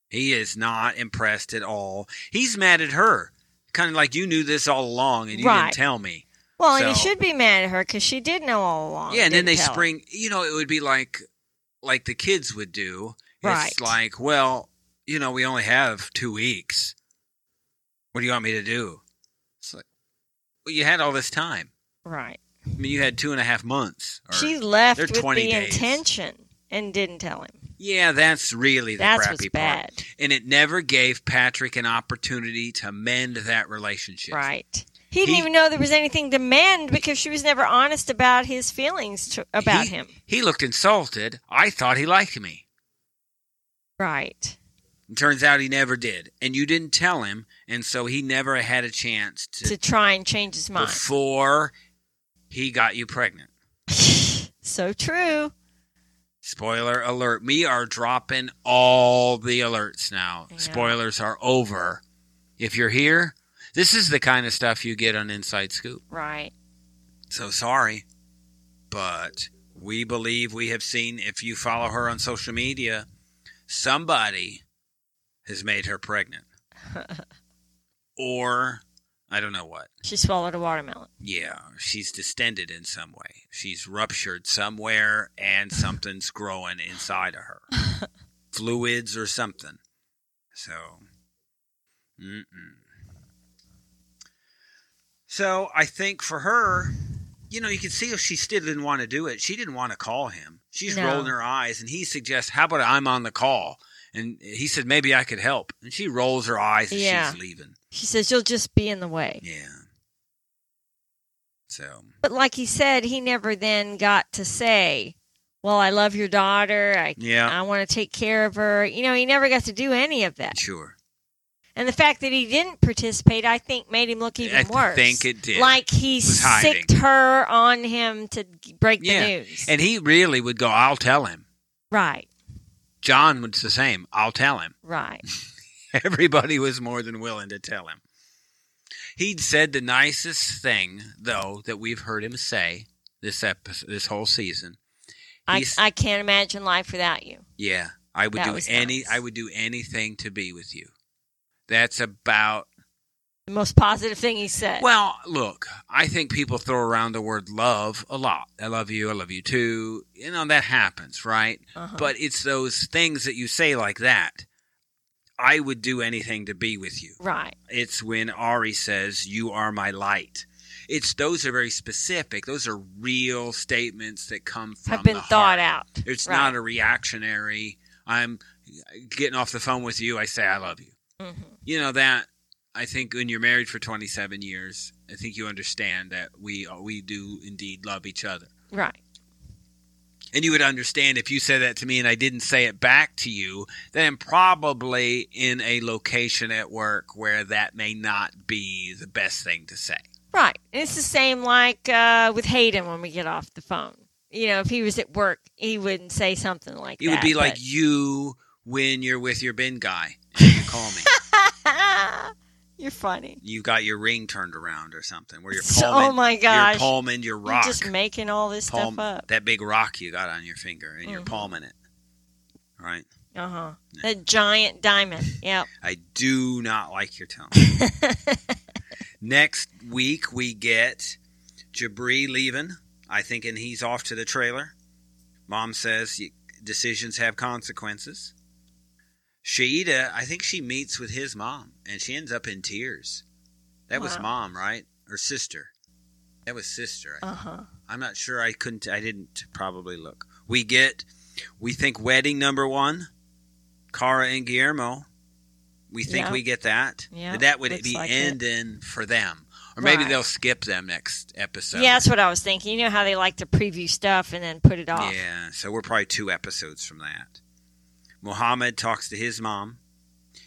He is not impressed at all. He's mad at her, kind of like you knew this all along and you Right. didn't tell me. Well, and he should be mad at her because she did know all along. yeah, and then they tell him. spring. You know, it would be like like the kids would do. Right. It's like, well, you know, we only have two weeks. What do you want me to do? It's like, well, you had all this time. Right. I mean, you had two and a half months. She left with 20 the days. intention and didn't tell him. yeah, that's really the That's crappy what's part. bad. and it never gave Patrick an opportunity to mend that relationship. Right. He didn't He- even know there was anything to mend because she was never honest about his feelings to, about He- him. He looked insulted. I thought he liked me. Right. It turns out he never did. And you didn't tell him, and so he never had a chance to, To try and change his mind. before he got you pregnant. so true. Spoiler alert. We are dropping all the alerts now. Yeah. Spoilers are over. If you're here, this is the kind of stuff you get on Inside Scoop. Right. So sorry, but we believe we have seen, if you follow her on social media, somebody has made her pregnant. or, I don't know what. She swallowed a watermelon. Yeah, she's distended in some way. She's ruptured somewhere and something's growing inside of her. Fluids or something. So, mm-mm. So I think for her, you know, you can see if she still didn't want to do it. She didn't want to call him. She's No. rolling her eyes, and he suggests, "How about I'm on the call?" And he said, "Maybe I could help." And she rolls her eyes as Yeah. she's leaving. She says, You'll just be in the way. Yeah. So But like he said, he never then got to say, Well, I love your daughter. I, yeah, I want to take care of her. You know, he never got to do any of that. sure. And the fact that he didn't participate, I think, made him look even I worse. I think it did. Like he sicked her on him to break Yeah. the news. And he really would go, I'll tell him. right, John was the same. I'll tell him. right. Everybody was more than willing to tell him. He'd said the nicest thing, though, that we've heard him say this episode, this whole season. I, I can't imagine life without you. Yeah, I would That do any. nice. I would do anything to be with you. That's about. The most positive thing he said. Well, look, I think people throw around the word love a lot. I love you. I love you too. You know that happens, right? Uh-huh. But it's those things that you say like that. I would do anything to be with you. right, It's when Ari says, You are my light. It's those are very specific. Those are real statements that come from have been thought heart. out. It's Right. not a reactionary. I'm getting off the phone with you. I say I love you. Hmm You know that. I think when you're married for 27 years, I think you understand that we we do indeed love each other. Right. And you would understand if you said that to me and I didn't say it back to you, then I'm probably in a location at work where that may not be the best thing to say. Right. And It's the same like uh, with Hayden when we get off the phone. You know, if he was at work, he wouldn't say something like It that. It would be like you when you're with your bin guy you call me. You're funny. you got your ring turned around or something where you're palming, oh my gosh. you're palming your You're rock. just making all this palm, stuff up. that big rock you got on your finger and you're Mhm. palming it. Right? Uh huh. Yeah. That giant diamond. Yep. I do not like your tone. Next week we get Jibri leaving. I think, and he's off to the trailer. Mom says decisions have consequences. Shaeeda, I think she meets with his mom and she ends up in tears. That was mom, right? Or sister. That was sister. Uh huh. I'm not sure. I couldn't. I didn't probably look. We get. We think wedding number one. Kara and Guillermo. We think Yeah. we get that. Yeah, That would looks be like it. ending for them, or maybe Right. they'll skip them next episode. yeah, that's what I was thinking. You know how they like to preview stuff and then put it off. Yeah. So we're probably two episodes from that. Mohamed talks to his mom.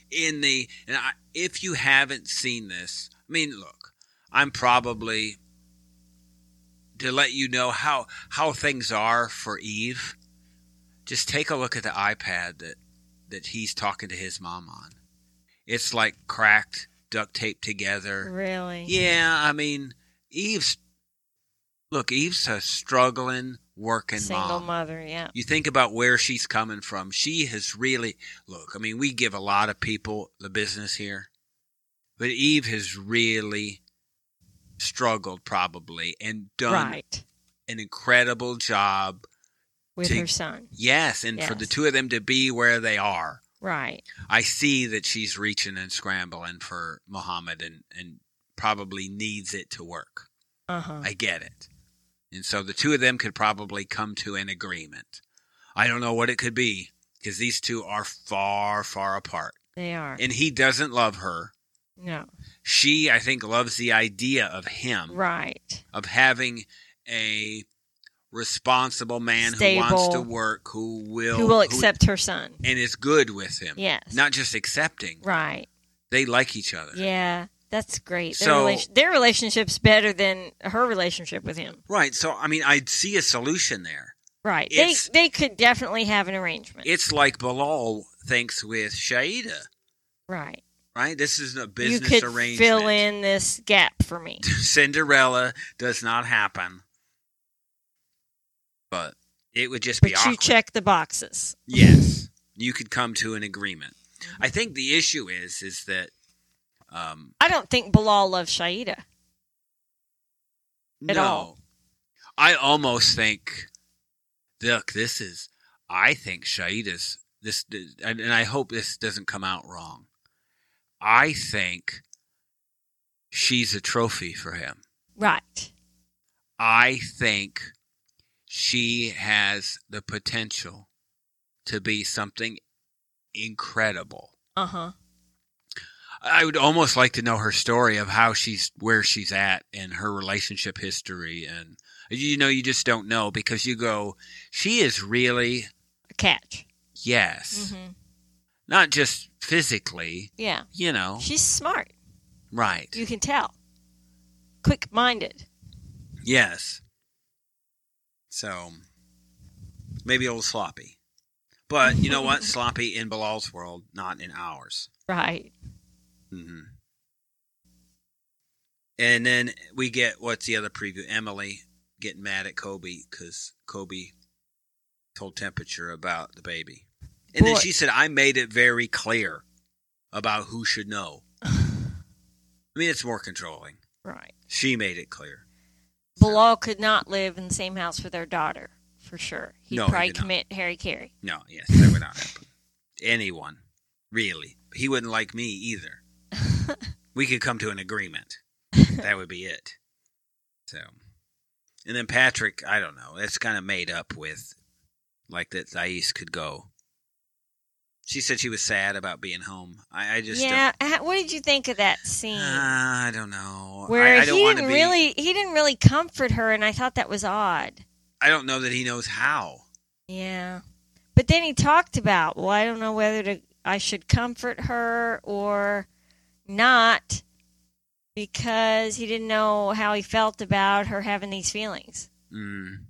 In the and I, if you haven't seen this, I mean, look, I'm probably to let you know how how things are for Yve. Just take a look at the iPad that that he's talking to his mom on. It's like cracked, duct taped together. Really? Yeah, I mean, Yve's look. Yve's a struggling working Single mom. mother. Yeah. You think about where she's coming from. She has really look. I mean, we give a lot of people the business here, but Yve has really struggled probably and done Right. an incredible job. With to- her son. Yes, and for the two of them to be where they are, Right. I see that she's reaching and scrambling for Mohamed and and probably needs it to work. Uh huh. I get it. And so the two of them could probably come to an agreement. I don't know what it could be because these two are far, far apart. They are. And he doesn't love her. no. She, I think, loves the idea of him, Right. of having a responsible man who wants to work, who will, Who will accept her son? and is good with him. Yes. Not just accepting. Right. They like each other. Yeah. That's great. Their, So- relation- their relationship's better than her relationship with him. Right. So, I mean, I'd see a solution there. Right. They It's- they could definitely have an arrangement. It's like Bilal thinks with Shaeeda. right. right? This is a business You could arrangement. fill in this gap for me. Cinderella does not happen, but it would just be But awkward. you check the boxes. Yes, you could come to an agreement. I think the issue is is that um, I don't think Bilal loves Shaeeda. At no, all. I almost think. Look, this is. I think Shaeeda's this, and, and I hope this doesn't come out wrong. I think she's a trophy for him. Right. I think she has the potential to be something incredible. Uh huh. I would almost like to know her story of how she's where she's at and her relationship history and you know you just don't know because you go she is really A catch. yes hmm not just physically Yeah. you know She's smart. right You can tell. Quick minded. yes so maybe a little sloppy but you know what sloppy in Bilal's world not in ours Right. Hmm And then we get what's the other preview? Emily getting mad at Kobe because Kobe told temperature about the baby, and then she said, "I made it very clear about who should know." I mean, it's more controlling. Right. She made it clear. Bilal could not live in the same house with their daughter, for sure. He'd No, he probably not. commit hara-kiri. No, yes, that would not happen. Anyone, really? He wouldn't like me either. we could come to an agreement. That would be it. So, and then Patrick, I don't know. It's kind of made up with, like that. Thais could go. She said she was sad about being home. I, I just yeah. Ha- What did you think of that scene? Uh, I don't know. where I, I don't he didn't be. really he didn't really comfort her, and I thought that was odd. I don't know that he knows how. Yeah, but then he talked about, well, I don't know whether to I should comfort her or not because he didn't know how he felt about her having these feelings. Mm.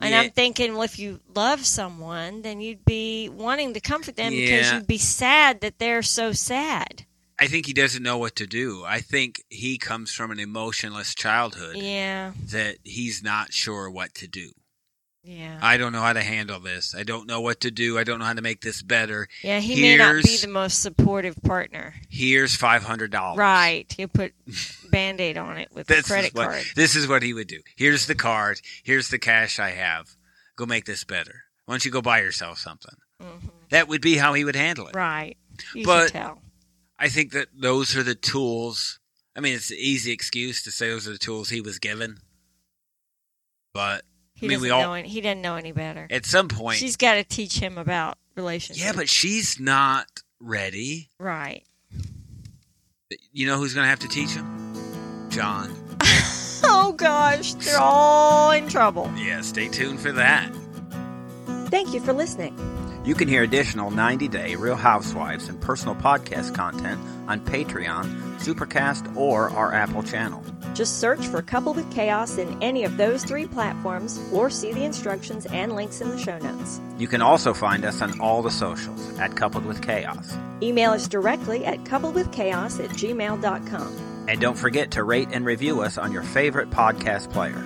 And Yeah. I'm thinking, well, if you love someone, then you'd be wanting to comfort them because you'd be sad that they're so sad. I think he doesn't know what to do. I think he comes from an emotionless childhood Yeah, that he's not sure what to do. Yeah, I don't know how to handle this. I don't know what to do. I don't know how to make this better. yeah. He may not be the most supportive partner. Here's five hundred dollars. Right. He'll put band aid on it with a credit what, card. This is what he would do. Here's the card. Here's the cash I have. Go make this better. Why don't you go buy yourself something? hmm That would be how he would handle it. Right. You But- tell. I think that those are the tools. I mean, it's an easy excuse to say those are the tools he was given. But He I mean, doesn't we all- know. Any, he doesn't know any better. at some point, She's got to teach him about relationships. yeah, but she's not ready. right. You know who's going to have to teach him? John. Oh gosh, they're all in trouble. Yeah, stay tuned for that. Thank you for listening. You can hear additional 90 day Real Housewives and personal podcast content on Patreon, Supercast, or our Apple channel. Just search for Coupled with Chaos in any of those three platforms or see the instructions and links in the show notes. You can also find us on all the socials at Coupled with Chaos. Email us directly at coupledwithchaos at gmail.com. And don't forget to rate and review us on your favorite podcast player.